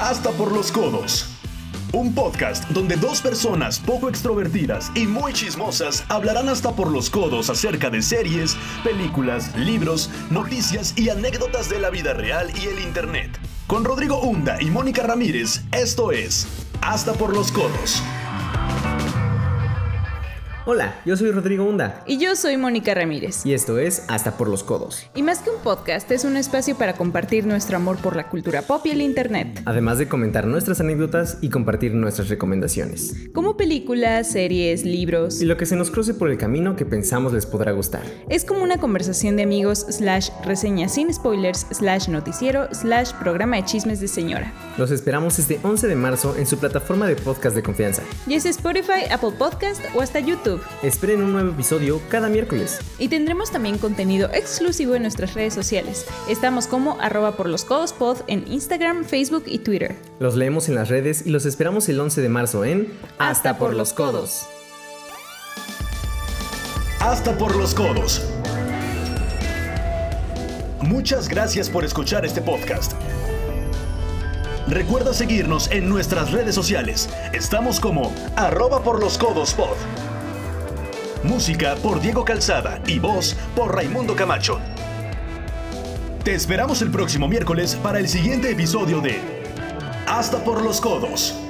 Hasta por los codos. Un podcast donde dos personas poco extrovertidas y muy chismosas hablarán hasta por los codos acerca de series, películas, libros, noticias y anécdotas de la vida real y el Internet. Con Rodrigo Hunda y Mónica Ramírez, esto es Hasta por los codos. Hola, yo soy Rodrigo Hunda. Y yo soy Mónica Ramírez. Y esto es Hasta por los Codos. Y más que un podcast, es un espacio para compartir nuestro amor por la cultura pop y el Internet. Además de comentar nuestras anécdotas y compartir nuestras recomendaciones. Como películas, series, libros. Y lo que se nos cruce por el camino que pensamos les podrá gustar. Es como una conversación de amigos, slash reseña sin spoilers, slash noticiero, slash programa de chismes de señora. Los esperamos este 11 de marzo en su plataforma de podcast de confianza. Y es Spotify, Apple Podcast o hasta YouTube. Esperen un nuevo episodio cada miércoles. Y tendremos también contenido exclusivo en nuestras redes sociales. Estamos como arroba por los codos pod en Instagram, Facebook y Twitter. Los leemos en las redes y los esperamos el 11 de marzo en Hasta, por los codos. Hasta por los codos. Muchas gracias por escuchar este podcast. Recuerda seguirnos en nuestras redes sociales. Estamos como arroba por los codos pod. Música por Diego Calzada y voz por Raimundo Camacho. Te esperamos el próximo miércoles para el siguiente episodio de Hasta por los codos.